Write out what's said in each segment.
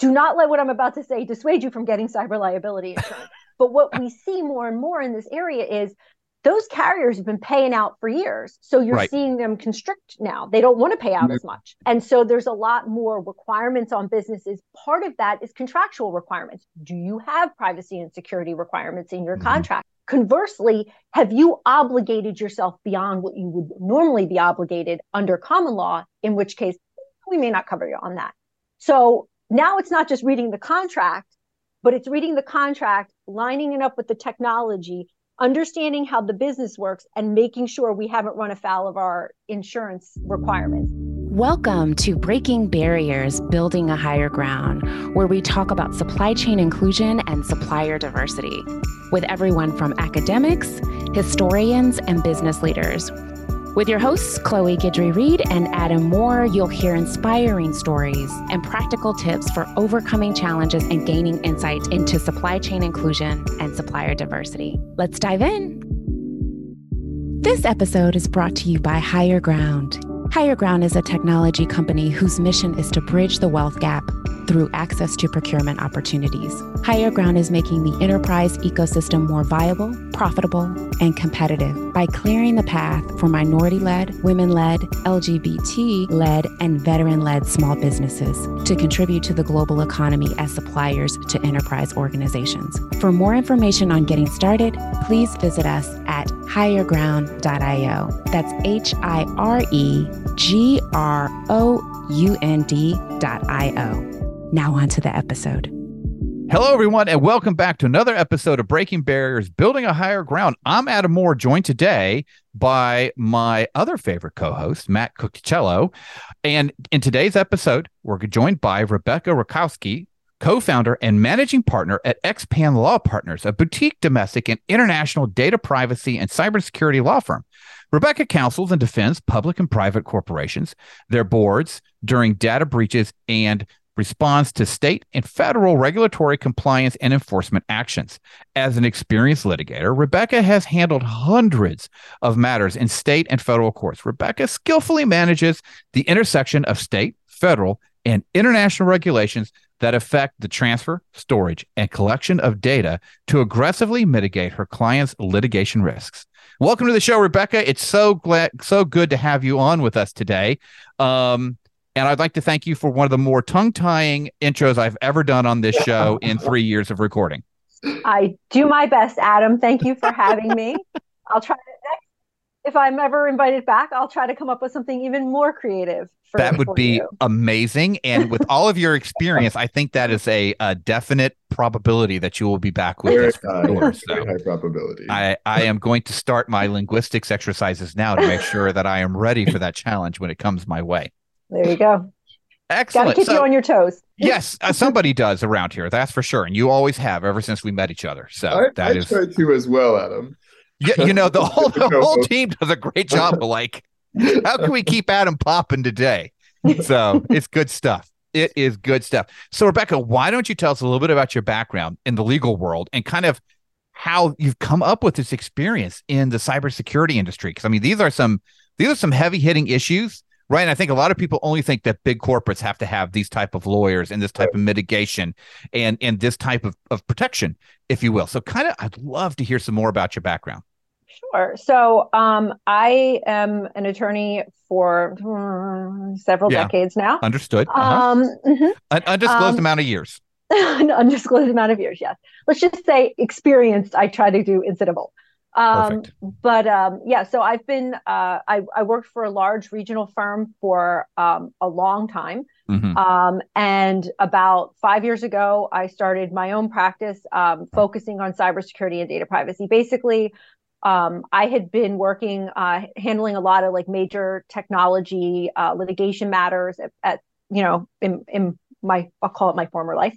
do not let what I'm about to say dissuade you from getting cyber liability insurance. but what we see more and more in this area is those carriers have been paying out for years. So you're right. seeing them constrict now. They don't want to pay out mm-hmm. as much. And so there's a lot more requirements on businesses. Part of that is contractual requirements. Do you have privacy and security requirements in your mm-hmm. contract? Conversely, have you obligated yourself beyond what you would normally be obligated under common law, in which case we may not cover you on that. So now it's not just reading the contract, but it's reading the contract, lining it up with the technology, understanding how the business works and making sure we haven't run afoul of our insurance requirements. Welcome to Breaking Barriers Building a Higher Ground, where we talk about supply chain inclusion and supplier diversity with everyone from academics, historians, and business leaders. With your hosts, Chloe Guidry Reed and Adam Moore, you'll hear inspiring stories and practical tips for overcoming challenges and gaining insight into supply chain inclusion and supplier diversity. Let's dive in. This episode is brought to you by Higher Ground. HireGround is a technology company whose mission is to bridge the wealth gap through access to procurement opportunities. HireGround is making the enterprise ecosystem more viable, profitable, and competitive by clearing the path for minority led, women led, LGBT led, and veteran led small businesses to contribute to the global economy as suppliers to enterprise organizations. For more information on getting started, please visit us at hireground.io. That's H I R E G R O U N D.io. Now, on to the episode. Hello, everyone, and welcome back to another episode of Breaking Barriers Building a Higher Ground. I'm Adam Moore, joined today by my other favorite co host, Matt Cucchiello. And in today's episode, we're joined by Rebecca Rakoski, co founder and managing partner at Xpan Law Partners, a boutique domestic and international data privacy and cybersecurity law firm. Rebecca counsels and defends public and private corporations, their boards during data breaches and responds to state and federal regulatory compliance and enforcement actions. As an experienced litigator, Rebecca has handled hundreds of matters in state and federal courts. Rebecca skillfully manages the intersection of state, federal, and international regulations that affect the transfer, storage, and collection of data to aggressively mitigate her clients' litigation risks. Welcome to the show, Rebecca. It's so glad, so good to have you on with us today. Um, and I'd like to thank you for one of the more tongue tying intros I've ever done on this show in three years of recording. I do my best, Adam. Thank you for having me. I'll try to next. If I'm ever invited back, I'll try to come up with something even more creative. For, that would be you. amazing. And with all of your experience, I think that is a, a, definite probability that you will be back with us. High, sure. so high probability. I, I am going to start my linguistics exercises now to make sure that I am ready for that challenge when it comes my way. There you go. Excellent. Got to keep so, you on your toes. yes, uh, somebody does around here. That's for sure, and you always have ever since we met each other. So I, that I is try to as well, Adam. Yeah, you know the whole the whole team does a great job of like, how can we keep Adam popping today? So it's good stuff. It is good stuff. So Rebecca, why don't you tell us a little bit about your background in the legal world and kind of how you've come up with this experience in the cybersecurity industry? Because I mean, these are some these are some heavy hitting issues right? And I think a lot of people only think that big corporates have to have these type of lawyers and this type right. of mitigation and and this type of, of protection, if you will. So kind of I'd love to hear some more about your background. Sure. So um, I am an attorney for uh, several yeah. decades now. Understood. Uh-huh. Um, mm-hmm. An undisclosed um, amount of years. an undisclosed amount of years, yes. Let's just say experienced, I try to do old. Um, but um, yeah, so I've been uh, I, I worked for a large regional firm for um, a long time, mm-hmm. um, and about five years ago, I started my own practice um, focusing on cybersecurity and data privacy. Basically, um, I had been working uh, handling a lot of like major technology uh, litigation matters at, at you know in, in my I'll call it my former life.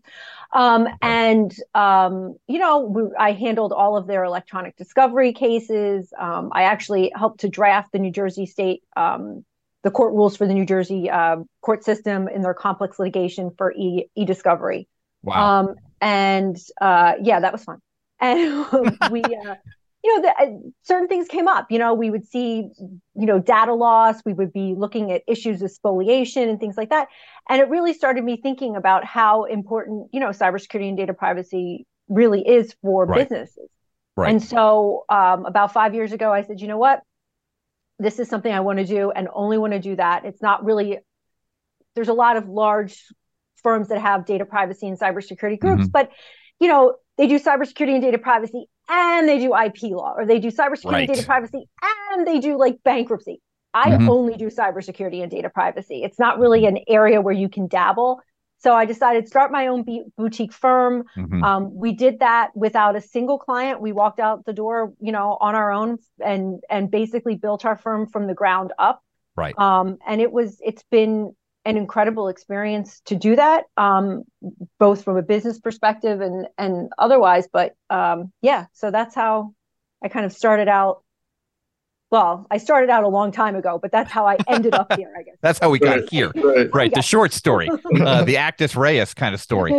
Um, and um, you know, we, I handled all of their electronic discovery cases. Um, I actually helped to draft the New Jersey State um, the court rules for the New Jersey uh, court system in their complex litigation for e discovery. Wow. Um, and uh, yeah, that was fun. And we. Uh, you know, the, uh, certain things came up. You know, we would see, you know, data loss. We would be looking at issues of spoliation and things like that. And it really started me thinking about how important, you know, cybersecurity and data privacy really is for right. businesses. Right. And so, um, about five years ago, I said, you know what, this is something I want to do, and only want to do that. It's not really. There's a lot of large firms that have data privacy and cybersecurity groups, mm-hmm. but you know, they do cybersecurity and data privacy and they do IP law, or they do cybersecurity right. and data privacy and they do like bankruptcy. I mm-hmm. only do cybersecurity and data privacy. It's not really an area where you can dabble. So I decided to start my own boutique firm. Mm-hmm. Um, we did that without a single client. We walked out the door, you know, on our own and and basically built our firm from the ground up. Right. Um, and it was it's been an incredible experience to do that, um, both from a business perspective and and otherwise. But um, yeah, so that's how I kind of started out. Well, I started out a long time ago, but that's how I ended up here. I guess that's how we got here. Right, right. Yeah. the short story, uh, the Actus Reus kind of story.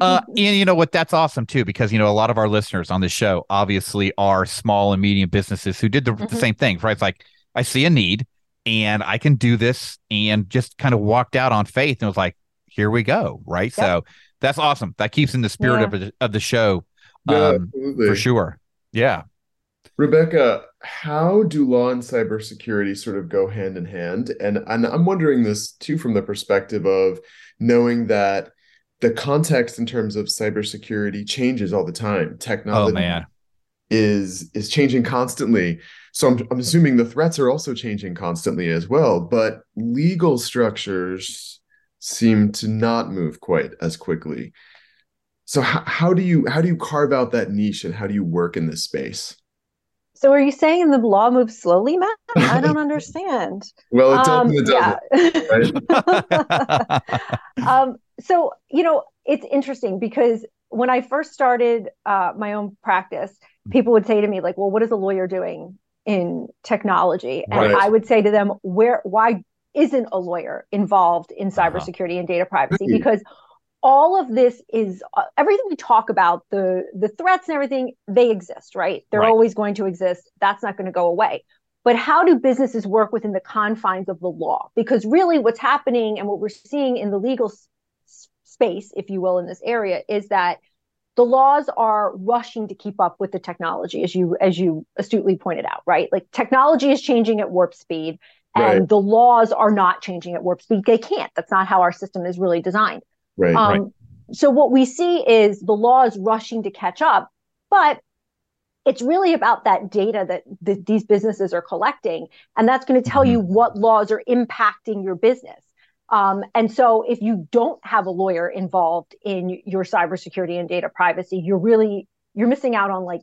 Uh, and you know what? That's awesome too, because you know a lot of our listeners on this show obviously are small and medium businesses who did the, mm-hmm. the same thing. Right? It's like I see a need and I can do this and just kind of walked out on faith and was like, here we go. Right. Yep. So that's awesome. That keeps in the spirit yeah. of, the, of the show um, for sure. Yeah. Rebecca, how do law and cybersecurity sort of go hand in hand? And, and I'm wondering this too from the perspective of knowing that the context in terms of cybersecurity changes all the time. Oh, Technology oh, is is changing constantly. So I'm, I'm assuming the threats are also changing constantly as well, but legal structures seem to not move quite as quickly. So how, how do you how do you carve out that niche and how do you work in this space? So are you saying the law moves slowly, Matt? I don't understand. well, it does it doesn't. Yeah. Right? um, so you know, it's interesting because when I first started uh, my own practice, people would say to me like, "Well, what is a lawyer doing in technology. And right. I would say to them, where why isn't a lawyer involved in uh-huh. cybersecurity uh-huh. and data privacy? Because all of this is uh, everything we talk about the the threats and everything they exist right? They're right. always going to exist. That's not going to go away. But how do businesses work within the confines of the law? Because really what's happening and what we're seeing in the legal s- space if you will in this area is that the laws are rushing to keep up with the technology as you as you astutely pointed out right? Like technology is changing at warp speed and right. the laws are not changing at warp speed. They can't. That's not how our system is really designed right, um, right. so what we see is the law is rushing to catch up but it's really about that data that th- these businesses are collecting and that's going to tell mm-hmm. you what laws are impacting your business um, and so if you don't have a lawyer involved in your cybersecurity and data privacy, you're really you're missing out on like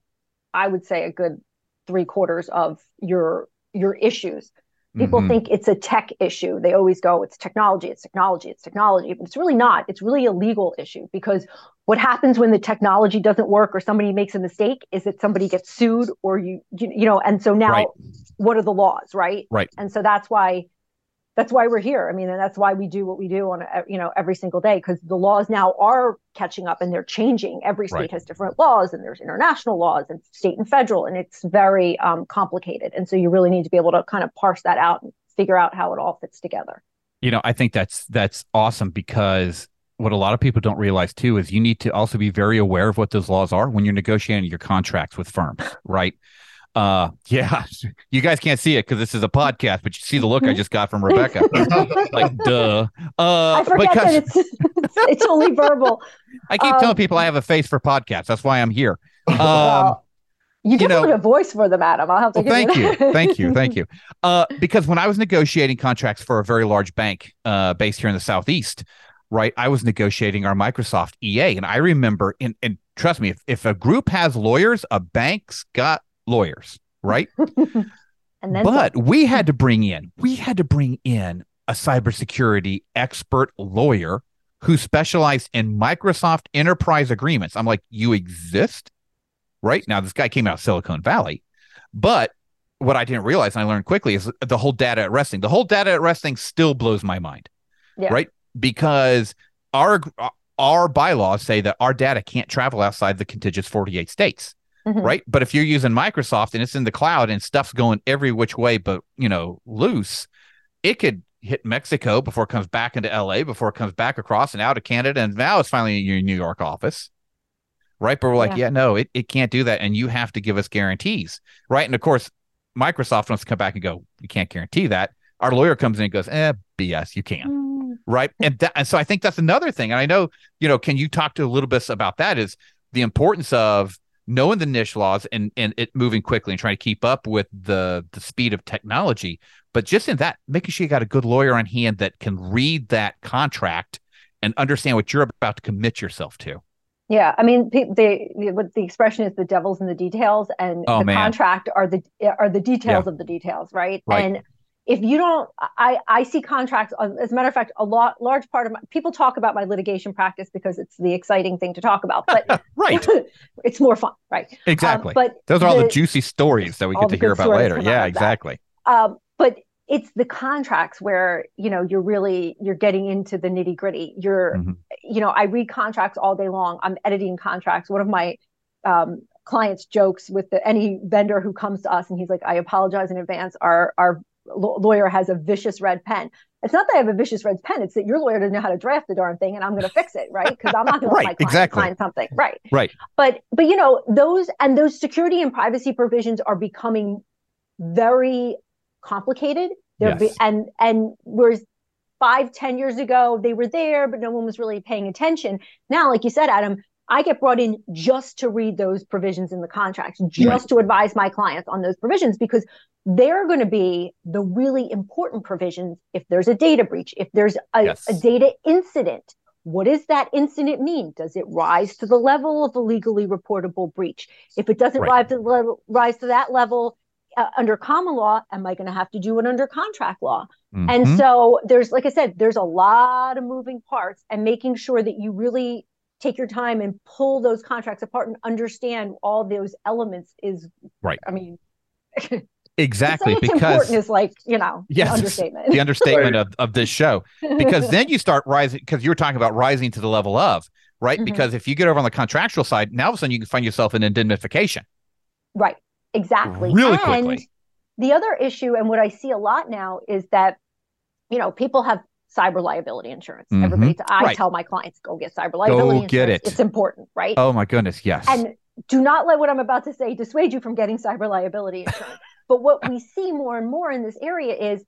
I would say a good three quarters of your your issues. People mm-hmm. think it's a tech issue. They always go, it's technology, it's technology, it's technology, but it's really not. It's really a legal issue because what happens when the technology doesn't work or somebody makes a mistake is that somebody gets sued or you you, you know, and so now right. what are the laws, right? Right. And so that's why that's why we're here. I mean, and that's why we do what we do on a, you know every single day because the laws now are catching up and they're changing. Every state right. has different laws, and there's international laws and state and federal, and it's very um, complicated. And so you really need to be able to kind of parse that out and figure out how it all fits together. You know, I think that's that's awesome because what a lot of people don't realize too is you need to also be very aware of what those laws are when you're negotiating your contracts with firms, right? Uh, yeah, you guys can't see it because this is a podcast, but you see the look I just got from Rebecca. like, duh. Uh, I forget that it's, it's only verbal. I keep um, telling people I have a face for podcasts. That's why I'm here. Um, well, you definitely have a voice for them, Adam. I'll have to. Well, thank you, thank you, thank you. Uh, because when I was negotiating contracts for a very large bank uh, based here in the southeast, right, I was negotiating our Microsoft EA, and I remember, and, and trust me, if, if a group has lawyers, a bank's got lawyers, right? and then but some. we had to bring in, we had to bring in a cybersecurity expert lawyer who specialized in Microsoft enterprise agreements. I'm like, you exist? Right now, this guy came out of Silicon Valley, but what I didn't realize and I learned quickly is the whole data at resting. The whole data at resting still blows my mind. Yeah. Right? Because our our bylaws say that our data can't travel outside the contiguous 48 states. Mm-hmm. right? But if you're using Microsoft and it's in the cloud and stuff's going every which way but, you know, loose, it could hit Mexico before it comes back into LA, before it comes back across and out of Canada. And now it's finally in your New York office. Right. But we're like, yeah, yeah no, it, it can't do that. And you have to give us guarantees. Right. And of course, Microsoft wants to come back and go, you can't guarantee that. Our lawyer comes in and goes, eh, BS, you can. Mm. Right. And, that, and so I think that's another thing. And I know, you know, can you talk to a little bit about that is the importance of knowing the niche laws and, and it moving quickly and trying to keep up with the, the speed of technology. But just in that, making sure you got a good lawyer on hand that can read that contract and understand what you're about to commit yourself to. Yeah, I mean, the, the what the expression is the devil's in the details, and oh, the man. contract are the are the details yeah. of the details, right? right? And if you don't, I I see contracts. As a matter of fact, a lot large part of my people talk about my litigation practice because it's the exciting thing to talk about, but right, it's more fun, right? Exactly. Um, but those are all the juicy stories that we get to hear about later. Yeah, exactly. Um, but it's the contracts where you know you're really you're getting into the nitty gritty you're mm-hmm. you know i read contracts all day long i'm editing contracts one of my um, clients jokes with the, any vendor who comes to us and he's like i apologize in advance our our lawyer has a vicious red pen it's not that i have a vicious red pen it's that your lawyer doesn't know how to draft the darn thing and i'm going to fix it right because i'm not going right, to let my client exactly. sign something right right but but you know those and those security and privacy provisions are becoming very complicated. They're yes. and and whereas five, ten years ago they were there, but no one was really paying attention. Now, like you said, Adam, I get brought in just to read those provisions in the contracts, just right. to advise my clients on those provisions because they're going to be the really important provisions if there's a data breach, if there's a, yes. a data incident. What does that incident mean? Does it rise to the level of a legally reportable breach? If it doesn't right. rise, to level, rise to that level, uh, under common law am i going to have to do it under contract law mm-hmm. and so there's like i said there's a lot of moving parts and making sure that you really take your time and pull those contracts apart and understand all those elements is right i mean exactly it's because important is like you know yes, understatement the understatement of, of this show because then you start rising because you were talking about rising to the level of right mm-hmm. because if you get over on the contractual side now all of a sudden you can find yourself in indemnification right Exactly. Really and quickly. The other issue, and what I see a lot now, is that you know people have cyber liability insurance. Mm-hmm. Everybody, I right. tell my clients, go get cyber liability. Go insurance. get it. It's important, right? Oh my goodness, yes. And do not let what I'm about to say dissuade you from getting cyber liability insurance. but what we see more and more in this area is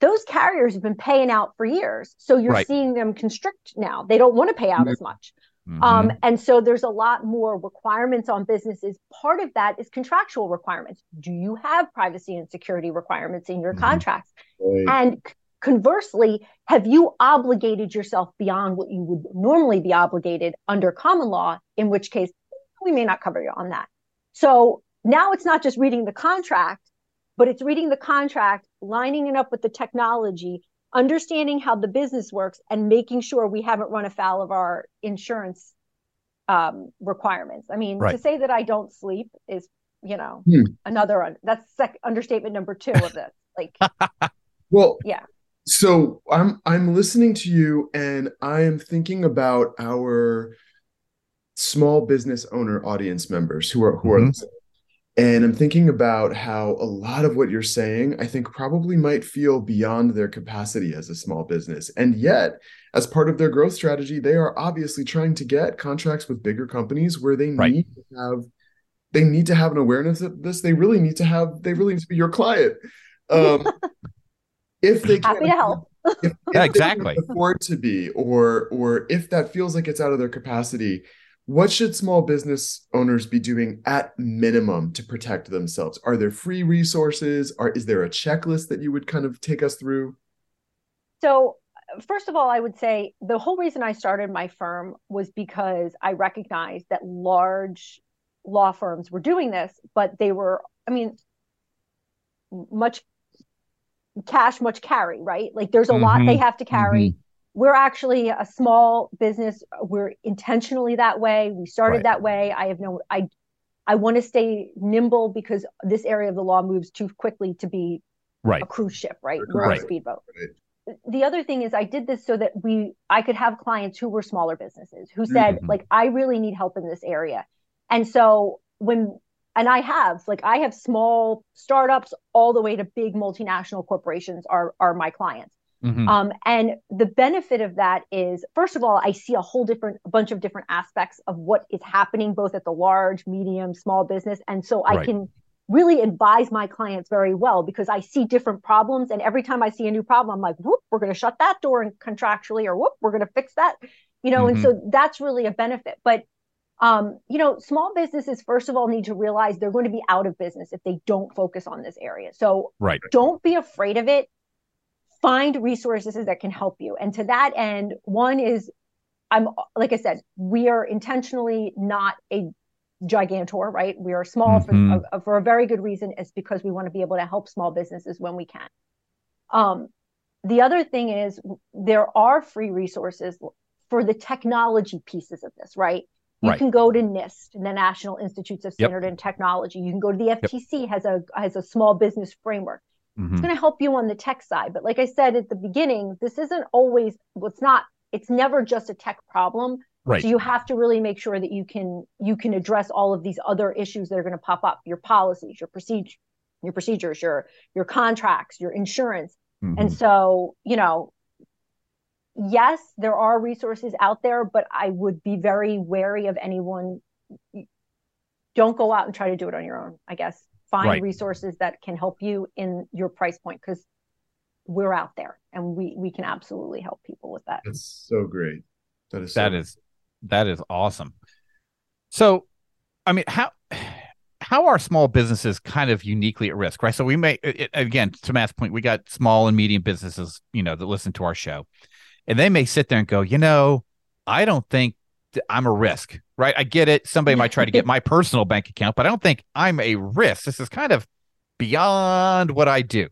those carriers have been paying out for years. So you're right. seeing them constrict now. They don't want to pay out mm-hmm. as much. Mm-hmm. Um, and so there's a lot more requirements on businesses. Part of that is contractual requirements. Do you have privacy and security requirements in your mm-hmm. contracts? Right. And conversely, have you obligated yourself beyond what you would normally be obligated under common law, in which case we may not cover you on that. So now it's not just reading the contract, but it's reading the contract, lining it up with the technology, understanding how the business works and making sure we haven't run afoul of our insurance um, requirements. I mean, right. to say that I don't sleep is, you know, hmm. another that's sec- understatement number two of this. Like, well, yeah. So I'm I'm listening to you and I am thinking about our small business owner audience members who are who mm-hmm. are and I'm thinking about how a lot of what you're saying, I think probably might feel beyond their capacity as a small business. And yet, as part of their growth strategy, they are obviously trying to get contracts with bigger companies where they right. need to have they need to have an awareness of this. They really need to have they really need to be your client. Um, if they can happy to help. If, if yeah, exactly. afford to be, or or if that feels like it's out of their capacity, what should small business owners be doing at minimum to protect themselves? Are there free resources? Are is there a checklist that you would kind of take us through? So, first of all, I would say the whole reason I started my firm was because I recognized that large law firms were doing this, but they were, I mean, much cash, much carry, right? Like there's a mm-hmm. lot they have to carry. Mm-hmm we're actually a small business we're intentionally that way we started right. that way i have no i i want to stay nimble because this area of the law moves too quickly to be right. a cruise ship right we're right. a speedboat right. the other thing is i did this so that we i could have clients who were smaller businesses who said mm-hmm. like i really need help in this area and so when and I have like I have small startups all the way to big multinational corporations are are my clients. Mm-hmm. Um, and the benefit of that is, first of all, I see a whole different a bunch of different aspects of what is happening both at the large, medium, small business, and so I right. can really advise my clients very well because I see different problems. And every time I see a new problem, I'm like, whoop, we're going to shut that door and contractually, or whoop, we're going to fix that. You know, mm-hmm. and so that's really a benefit. But um, you know, small businesses, first of all, need to realize they're going to be out of business if they don't focus on this area. So right. don't be afraid of it. Find resources that can help you. And to that end, one is I'm like I said, we are intentionally not a gigantor, right? We are small mm-hmm. for, uh, for a very good reason. It's because we want to be able to help small businesses when we can. Um, the other thing is there are free resources for the technology pieces of this, right? You right. can go to NIST, and the National Institutes of Standard yep. and Technology. You can go to the FTC yep. has a has a small business framework. Mm-hmm. It's going to help you on the tech side. But like I said at the beginning, this isn't always. Well, it's not. It's never just a tech problem. Right. So you have to really make sure that you can you can address all of these other issues that are going to pop up, your policies, your procedure, your procedures, your your contracts, your insurance. Mm-hmm. And so, you know, yes, there are resources out there, but I would be very wary of anyone don't go out and try to do it on your own, I guess. Find right. resources that can help you in your price point because we're out there and we we can absolutely help people with that. That's so great. That is so that is that is awesome. So, I mean, how how are small businesses kind of uniquely at risk, right? So we may it, again to Matt's point, we got small and medium businesses, you know, that listen to our show, and they may sit there and go, you know, I don't think I'm a risk, right? I get it. Somebody might try to get my personal bank account, but I don't think I'm a risk. This is kind of beyond what I do.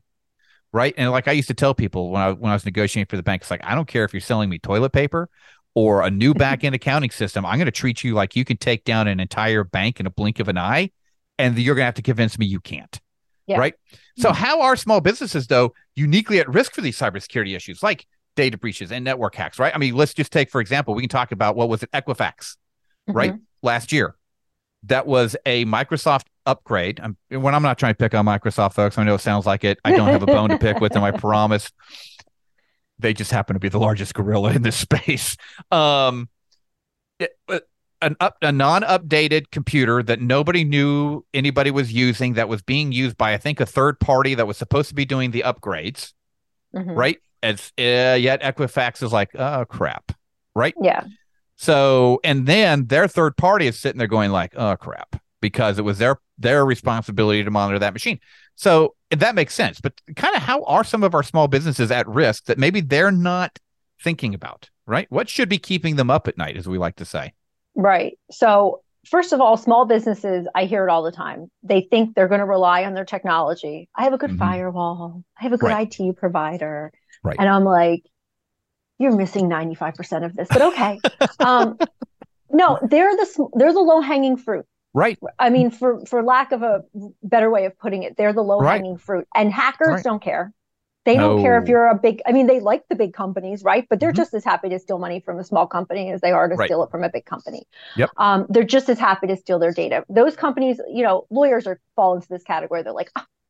Right. And like I used to tell people when I when I was negotiating for the bank, it's like, I don't care if you're selling me toilet paper or a new back end accounting system, I'm going to treat you like you can take down an entire bank in a blink of an eye, and you're going to have to convince me you can't. Yeah. Right. So, mm-hmm. how are small businesses, though, uniquely at risk for these cybersecurity issues like data breaches and network hacks? Right. I mean, let's just take, for example, we can talk about what was it, Equifax, mm-hmm. right? Last year. That was a Microsoft upgrade. I'm, when I'm not trying to pick on Microsoft, folks, I know it sounds like it. I don't have a bone to pick with them, I promise they just happen to be the largest gorilla in this space. Um, it, uh, an up a non-updated computer that nobody knew anybody was using that was being used by I think a third party that was supposed to be doing the upgrades, mm-hmm. right? As uh, yet Equifax is like, oh crap, right? Yeah. So and then their third party is sitting there going like, oh crap, because it was their their responsibility to monitor that machine. So that makes sense. But kind of how are some of our small businesses at risk that maybe they're not thinking about, right? What should be keeping them up at night, as we like to say? Right. So, first of all, small businesses, I hear it all the time. They think they're going to rely on their technology. I have a good mm-hmm. firewall, I have a good right. IT provider. Right. And I'm like, you're missing 95% of this, but okay. um, no, they're the they're the low hanging fruit. Right. I mean, for for lack of a better way of putting it, they're the low hanging right. fruit, and hackers right. don't care. They no. don't care if you're a big. I mean, they like the big companies, right? But they're mm-hmm. just as happy to steal money from a small company as they are to right. steal it from a big company. Yep. Um, they're just as happy to steal their data. Those companies, you know, lawyers are fall into this category. They're like, oh, well, it's not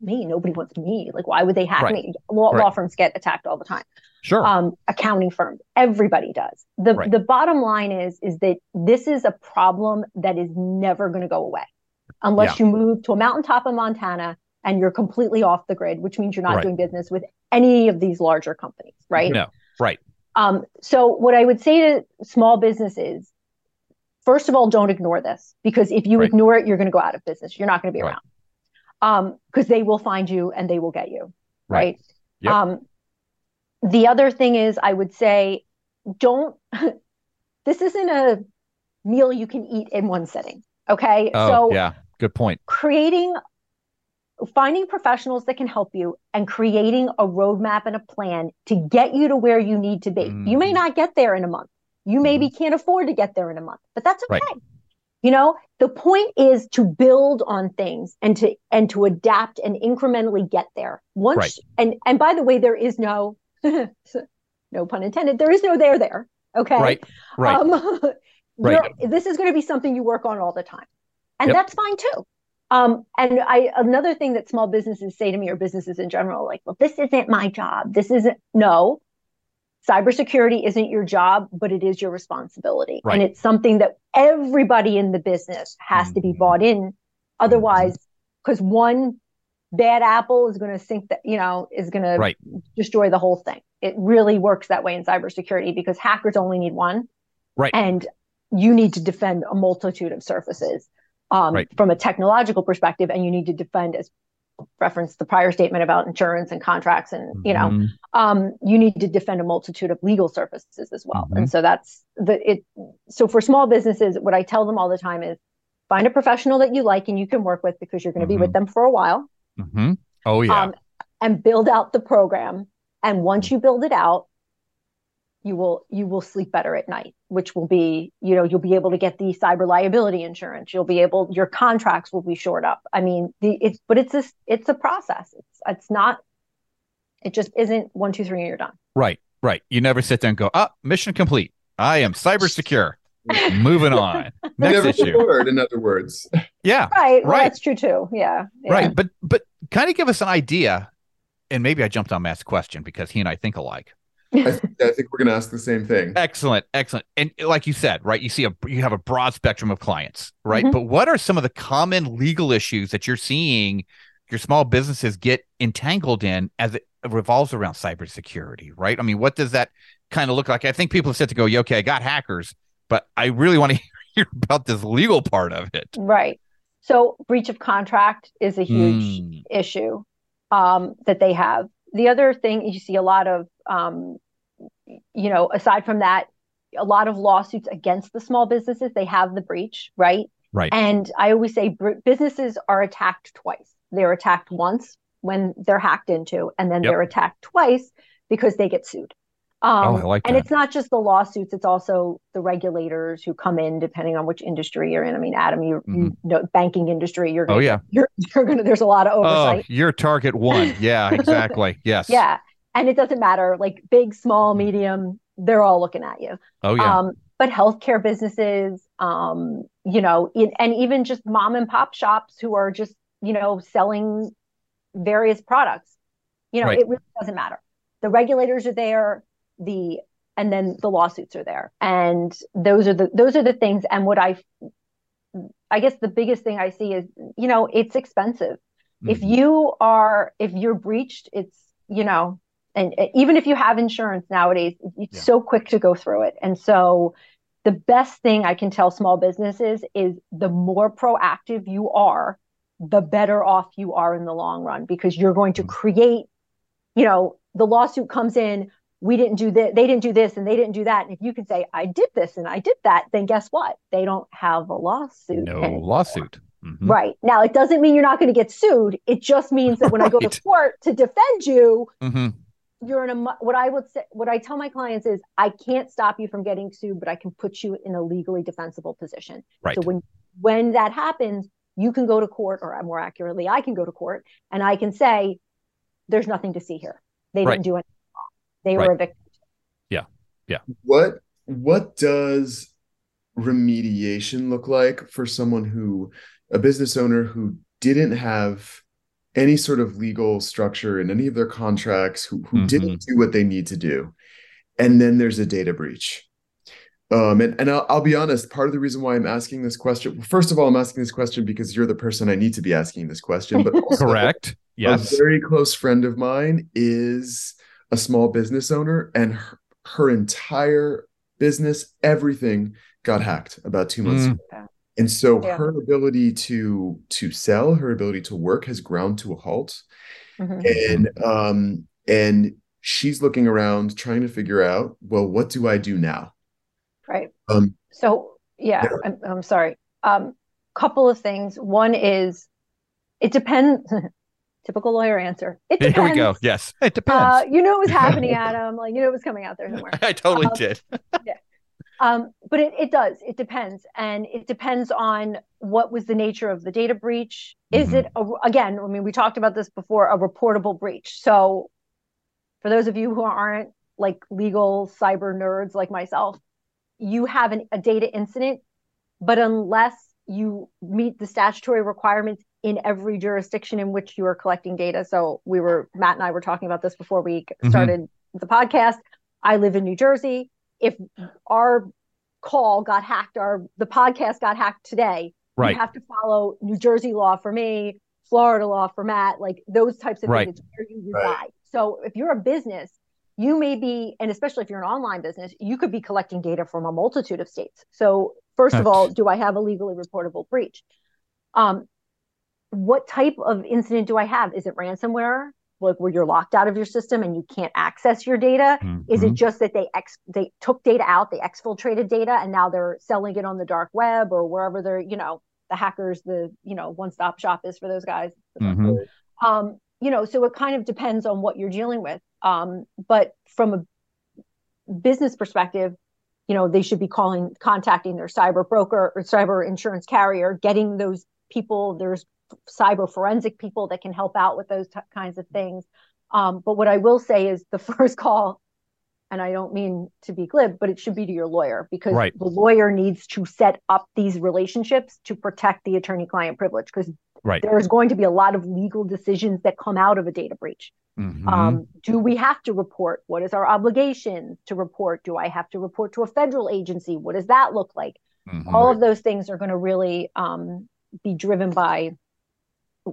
me. Nobody wants me. Like, why would they hack me? Law, law firms get attacked all the time. Sure. Um, accounting firms, everybody does. The right. the bottom line is is that this is a problem that is never going to go away unless yeah. you move to a mountaintop in Montana and you're completely off the grid, which means you're not right. doing business with any of these larger companies, right? No, right. Um, so what I would say to small businesses, first of all, don't ignore this because if you right. ignore it, you're going to go out of business. You're not going to be around. Um, because they will find you and they will get you, right? Yep. Um, the other thing is, I would say, don't, this isn't a meal you can eat in one sitting. Okay. Oh, so, yeah, good point. Creating, finding professionals that can help you and creating a roadmap and a plan to get you to where you need to be. Mm-hmm. You may mm-hmm. not get there in a month. You maybe mm-hmm. can't afford to get there in a month, but that's okay. Right. You know, the point is to build on things and to and to adapt and incrementally get there. Once right. and and by the way, there is no no pun intended. There is no there there. Okay. Right. Right. Um, right. This is going to be something you work on all the time. and yep. that's fine too. Um, and I another thing that small businesses say to me or businesses in general, like, well, this isn't my job. This isn't no. Cybersecurity isn't your job, but it is your responsibility. Right. And it's something that everybody in the business has mm-hmm. to be mm-hmm. bought in. Otherwise, because mm-hmm. one bad apple is going to sink that, you know, is going right. to destroy the whole thing. It really works that way in cybersecurity because hackers only need one. Right. And you need to defend a multitude of surfaces um, right. from a technological perspective, and you need to defend as reference the prior statement about insurance and contracts and you know mm-hmm. um, you need to defend a multitude of legal services as well mm-hmm. and so that's the it so for small businesses what i tell them all the time is find a professional that you like and you can work with because you're going to mm-hmm. be with mm-hmm. them for a while mm-hmm. oh yeah um, and build out the program and once you build it out you will you will sleep better at night which will be you know you'll be able to get the cyber liability insurance. You'll be able your contracts will be shored up. I mean the it's but it's a it's a process. It's it's not it just isn't one two three and you're done. Right right. You never sit there and go up oh, mission complete. I am cyber secure. Moving on. Next never issue. word in other words. Yeah right well, right. that's true too. Yeah, yeah. right but but kind of give us an idea and maybe i jumped on matt's question because he and i think alike I think, I think we're going to ask the same thing. Excellent, excellent. And like you said, right, you see a you have a broad spectrum of clients, right? Mm-hmm. But what are some of the common legal issues that you're seeing your small businesses get entangled in as it revolves around cybersecurity, right? I mean, what does that kind of look like? I think people have said to go, yeah, okay, I got hackers, but I really want to hear about this legal part of it. Right. So breach of contract is a huge mm. issue um, that they have. The other thing you see a lot of um, you know, aside from that, a lot of lawsuits against the small businesses, they have the breach, right? Right. And I always say br- businesses are attacked twice. They're attacked once when they're hacked into, and then yep. they're attacked twice because they get sued. Um, oh, I like and it's not just the lawsuits; it's also the regulators who come in, depending on which industry you're in. I mean, Adam, you, mm-hmm. you know, banking industry, you're gonna, oh yeah, you're you're gonna. There's a lot of oversight. Oh, you're target one. Yeah, exactly. yes. Yeah, and it doesn't matter like big small mm. medium they're all looking at you. Oh yeah. Um, but healthcare businesses um, you know in, and even just mom and pop shops who are just you know selling various products. You know right. it really doesn't matter. The regulators are there the and then the lawsuits are there. And those are the those are the things. And what i i guess the biggest thing i see is you know it's expensive. Mm-hmm. if you are if you're breached it's you know and even if you have insurance nowadays it's yeah. so quick to go through it and so the best thing i can tell small businesses is the more proactive you are the better off you are in the long run because you're going to mm. create you know the lawsuit comes in we didn't do this they didn't do this and they didn't do that and if you can say i did this and i did that then guess what they don't have a lawsuit no anymore. lawsuit mm-hmm. right now it doesn't mean you're not going to get sued it just means that when right. i go to court to defend you mm-hmm you're in a what I would say what I tell my clients is I can't stop you from getting sued, but I can put you in a legally defensible position. Right. So when when that happens, you can go to court, or more accurately, I can go to court and I can say, "There's nothing to see here. They right. didn't do anything wrong. They right. were a victim." Yeah, yeah. What what does remediation look like for someone who a business owner who didn't have any sort of legal structure in any of their contracts who, who mm-hmm. didn't do what they need to do. And then there's a data breach. Um, and, and I'll, I'll, be honest part of the reason why i'm asking this question first of all i'm asking this question because you're the person i need to be asking this question but correct. yes. a very close friend of mine is a small business owner and her, her entire business everything got hacked about two months mm. ago and so yeah. her ability to to sell her ability to work has ground to a halt. Mm-hmm. and um and she's looking around trying to figure out well what do i do now? Right. Um so yeah, yeah. I'm, I'm sorry. Um couple of things. One is it depends typical lawyer answer. It depends. here we go. yes it depends. uh, you know what was happening adam. Like you know it was coming out there somewhere. I totally um, did. yeah um, but it, it does. It depends, and it depends on what was the nature of the data breach. Is mm-hmm. it a, again? I mean, we talked about this before. A reportable breach. So, for those of you who aren't like legal cyber nerds like myself, you have an, a data incident, but unless you meet the statutory requirements in every jurisdiction in which you are collecting data. So we were Matt and I were talking about this before we mm-hmm. started mm-hmm. the podcast. I live in New Jersey. If our call got hacked, our the podcast got hacked today, right. you have to follow New Jersey law for me, Florida law for Matt, like those types of right. things where you reside. Right. So if you're a business, you may be, and especially if you're an online business, you could be collecting data from a multitude of states. So first That's... of all, do I have a legally reportable breach? Um, what type of incident do I have? Is it ransomware? Like where you're locked out of your system and you can't access your data? Mm-hmm. Is it just that they ex they took data out, they exfiltrated data, and now they're selling it on the dark web or wherever they're, you know, the hackers, the you know, one stop shop is for those guys. Mm-hmm. Um, you know, so it kind of depends on what you're dealing with. Um, but from a business perspective, you know, they should be calling, contacting their cyber broker or cyber insurance carrier, getting those people. There's cyber forensic people that can help out with those t- kinds of things. Um, but what I will say is the first call, and I don't mean to be glib, but it should be to your lawyer because right. the lawyer needs to set up these relationships to protect the attorney client privilege because right. there's going to be a lot of legal decisions that come out of a data breach. Mm-hmm. Um, do we have to report? What is our obligation to report? Do I have to report to a federal agency? What does that look like? Mm-hmm. All of those things are going to really um, be driven by,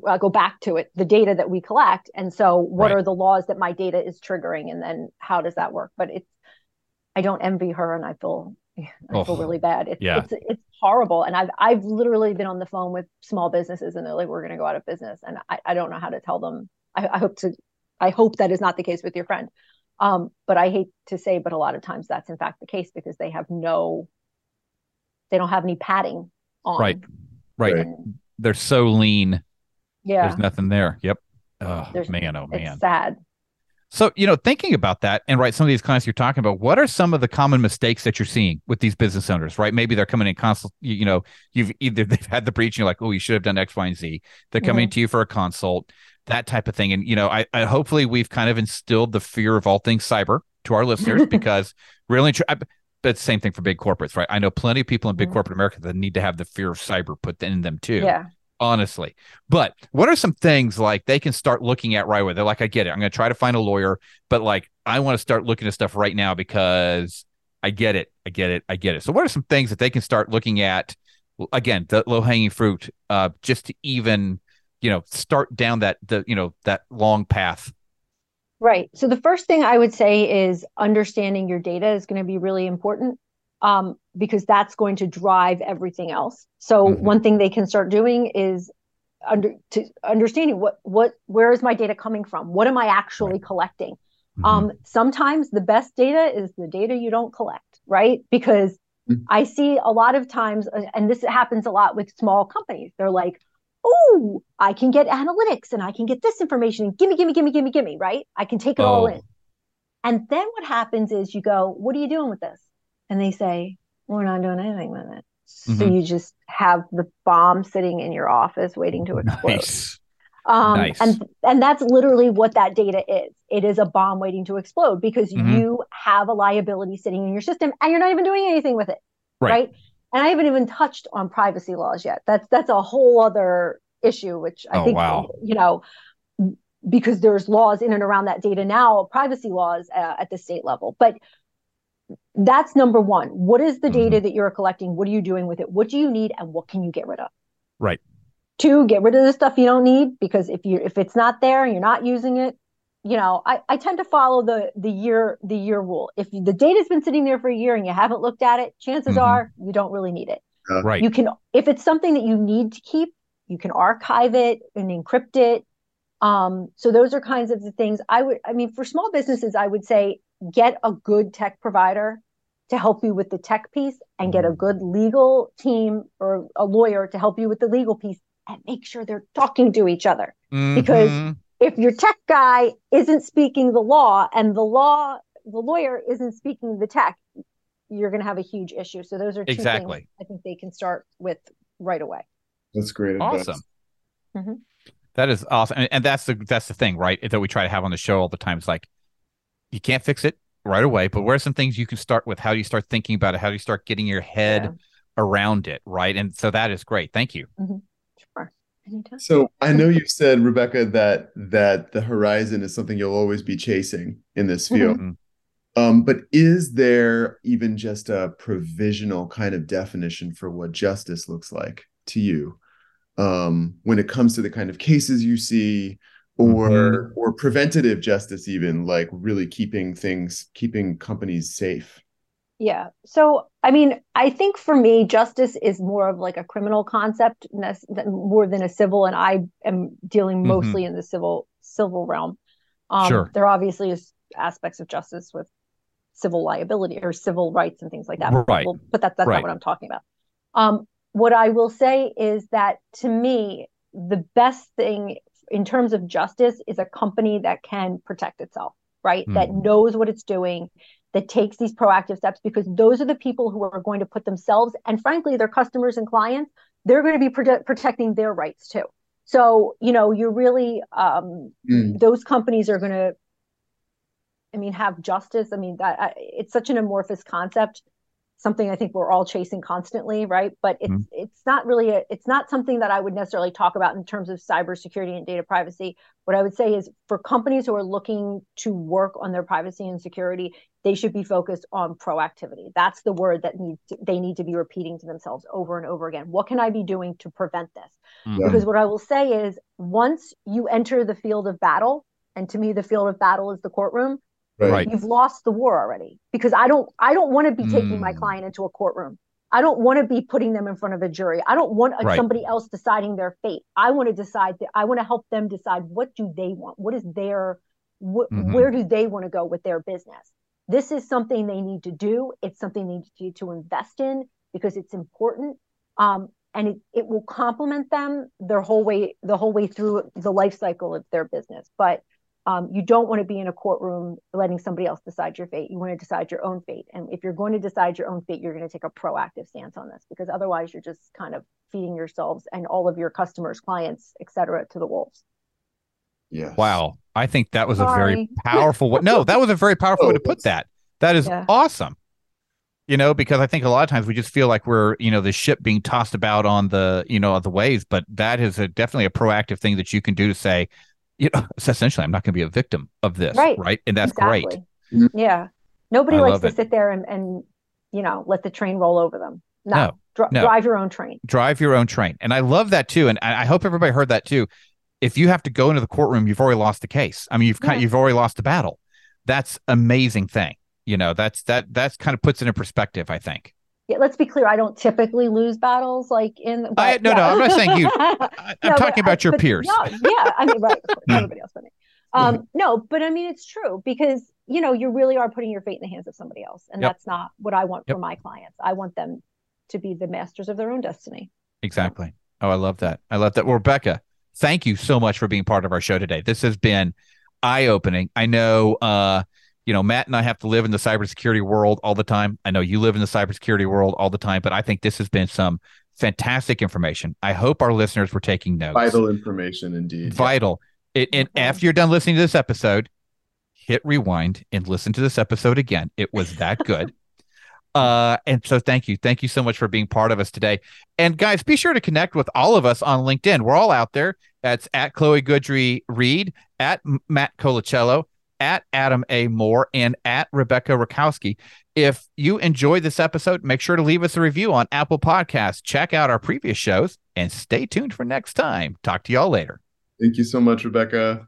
uh, go back to it, the data that we collect. And so, what right. are the laws that my data is triggering? And then, how does that work? But it's, I don't envy her, and I feel I oh, feel really bad. It's, yeah. it's it's horrible. And I've I've literally been on the phone with small businesses and they're like, we're gonna go out of business. And I, I don't know how to tell them. I, I hope to I hope that is not the case with your friend. Um, but I hate to say, but a lot of times that's in fact the case because they have no, they don't have any padding on. Right. Right. And, They're so lean. Yeah. There's nothing there. Yep. Oh There's, man. Oh man. sad. So, you know, thinking about that and right, some of these clients you're talking about, what are some of the common mistakes that you're seeing with these business owners, right? Maybe they're coming in consult, you, you know, you've either they've had the breach and you're like, oh, you should have done X, Y, and Z. They're coming mm-hmm. to you for a consult that type of thing. And you know, I, I hopefully we've kind of instilled the fear of all things cyber to our listeners because really, tr- I, but same thing for big corporates, right? I know plenty of people in big mm-hmm. corporate America that need to have the fear of cyber put in them too. Yeah. Honestly, but what are some things like they can start looking at right away? They're like, I get it. I'm going to try to find a lawyer, but like, I want to start looking at stuff right now because I get it. I get it. I get it. So, what are some things that they can start looking at? Again, the low hanging fruit, uh, just to even you know start down that the you know that long path right so the first thing i would say is understanding your data is going to be really important um, because that's going to drive everything else so mm-hmm. one thing they can start doing is under to understanding what what where is my data coming from what am i actually right. collecting mm-hmm. um, sometimes the best data is the data you don't collect right because mm-hmm. i see a lot of times and this happens a lot with small companies they're like oh, I can get analytics and I can get this information and gimme, gimme, gimme, gimme, gimme, right? I can take it oh. all in. And then what happens is you go, what are you doing with this? And they say, we're not doing anything with it. Mm-hmm. So you just have the bomb sitting in your office waiting to explode. Nice. Um, nice. And and that's literally what that data is. It is a bomb waiting to explode because mm-hmm. you have a liability sitting in your system and you're not even doing anything with it. Right. right? and I haven't even touched on privacy laws yet. That's that's a whole other issue, which I oh, think wow. you know because there's laws in and around that data now, privacy laws uh, at the state level. But that's number one. What is the mm-hmm. data that you're collecting? What are you doing with it? What do you need, and what can you get rid of? Right. Two, get rid of the stuff you don't need because if you if it's not there and you're not using it, you know, I, I tend to follow the the year the year rule. If the data's been sitting there for a year and you haven't looked at it, chances mm-hmm. are you don't really need it. Uh, right. You can if it's something that you need to keep, you can archive it and encrypt it. Um, so those are kinds of the things I would I mean for small businesses, I would say get a good tech provider to help you with the tech piece and get a mm-hmm. good legal team or a lawyer to help you with the legal piece and make sure they're talking to each other. Mm-hmm. Because if your tech guy isn't speaking the law and the law the lawyer isn't speaking the tech you're going to have a huge issue so those are two exactly things i think they can start with right away that's great awesome mm-hmm. that is awesome and, and, that's the that's the thing right that we try to have on the show all the time it's like you can't fix it right away but where are some things you can start with how do you start thinking about it how do you start getting your head yeah. around it, right? And so that is great. Thank you. Mm-hmm. Sure. Anytime. So I know you said, Rebecca, that that the horizon is something you'll always be chasing in this field. Mm-hmm. Um, but is there even just a provisional kind of definition for what justice looks like to you um, when it comes to the kind of cases you see, or mm-hmm. or preventative justice, even like really keeping things, keeping companies safe? Yeah. So, I mean, I think for me, justice is more of like a criminal concept more than a civil, and I am dealing mm-hmm. mostly mm-hmm. in the civil civil realm. Um, sure. There obviously is aspects of justice with civil liability or civil rights and things like that. Right. But, but that, that's right. not what I'm talking about. Um, what I will say is that to me, the best thing in terms of justice is a company that can protect itself, right? Mm. That knows what it's doing, that takes these proactive steps, because those are the people who are going to put themselves and, frankly, their customers and clients, they're going to be prote- protecting their rights too. So, you know, you're really, um, mm. those companies are going to I mean, have justice. I mean, that I, it's such an amorphous concept, something I think we're all chasing constantly, right? But it's mm-hmm. it's not really a, it's not something that I would necessarily talk about in terms of cybersecurity and data privacy. What I would say is for companies who are looking to work on their privacy and security, they should be focused on proactivity. That's the word that needs to, they need to be repeating to themselves over and over again. What can I be doing to prevent this? Mm-hmm. Because what I will say is once you enter the field of battle, and to me the field of battle is the courtroom Right. You've lost the war already because I don't I don't want to be taking mm. my client into a courtroom. I don't want to be putting them in front of a jury. I don't want a, right. somebody else deciding their fate. I want to decide that I want to help them decide what do they want? What is their wh- mm-hmm. where do they want to go with their business? This is something they need to do. It's something they need to, to invest in because it's important. Um, and it, it will complement them their whole way the whole way through the life cycle of their business. But um, you don't want to be in a courtroom letting somebody else decide your fate. You want to decide your own fate. And if you're going to decide your own fate, you're going to take a proactive stance on this because otherwise you're just kind of feeding yourselves and all of your customers, clients, et cetera, to the wolves. Yeah. Wow. I think that was Sorry. a very powerful way. No, that was a very powerful oh, way to put that. That is yeah. awesome. You know, because I think a lot of times we just feel like we're, you know, the ship being tossed about on the, you know, the waves, but that is a, definitely a proactive thing that you can do to say, you know, essentially, I'm not going to be a victim of this, right? Right, and that's exactly. great. Mm-hmm. Yeah, nobody I likes to it. sit there and, and you know let the train roll over them. No, no, Dr- no, drive your own train. Drive your own train, and I love that too. And I hope everybody heard that too. If you have to go into the courtroom, you've already lost the case. I mean, you've kind, yeah. you've already lost the battle. That's amazing thing. You know, that's that that's kind of puts it in perspective. I think yeah, let's be clear. I don't typically lose battles like in. But, I, no, yeah. no, I'm not saying you. I, am no, talking about your peers. No, yeah, I mean, right. Everybody else, but um, no, but I mean, it's true because you know you really are putting your fate in the hands of somebody else, and yep. that's not what I want yep. for my clients. I want them to be the masters of their own destiny. Exactly. Oh, I love that. I love that. Well, Rebecca, thank you so much for being part of our show today. This has been eye opening. I know. uh you know, Matt and I have to live in the cybersecurity world all the time. I know you live in the cybersecurity world all the time, but I think this has been some fantastic information. I hope our listeners were taking notes. Vital information indeed. Vital. It, and after you're done listening to this episode, hit rewind and listen to this episode again. It was that good. uh, and so thank you. Thank you so much for being part of us today. And guys, be sure to connect with all of us on LinkedIn. We're all out there. That's at Chloe Goodry Reed, at Matt Colicello at Adam A. Moore and at Rebecca Rakoski. If you enjoyed this episode, make sure to leave us a review on Apple Podcasts. Check out our previous shows and stay tuned for next time. Talk to y'all later. Thank you so much, Rebecca.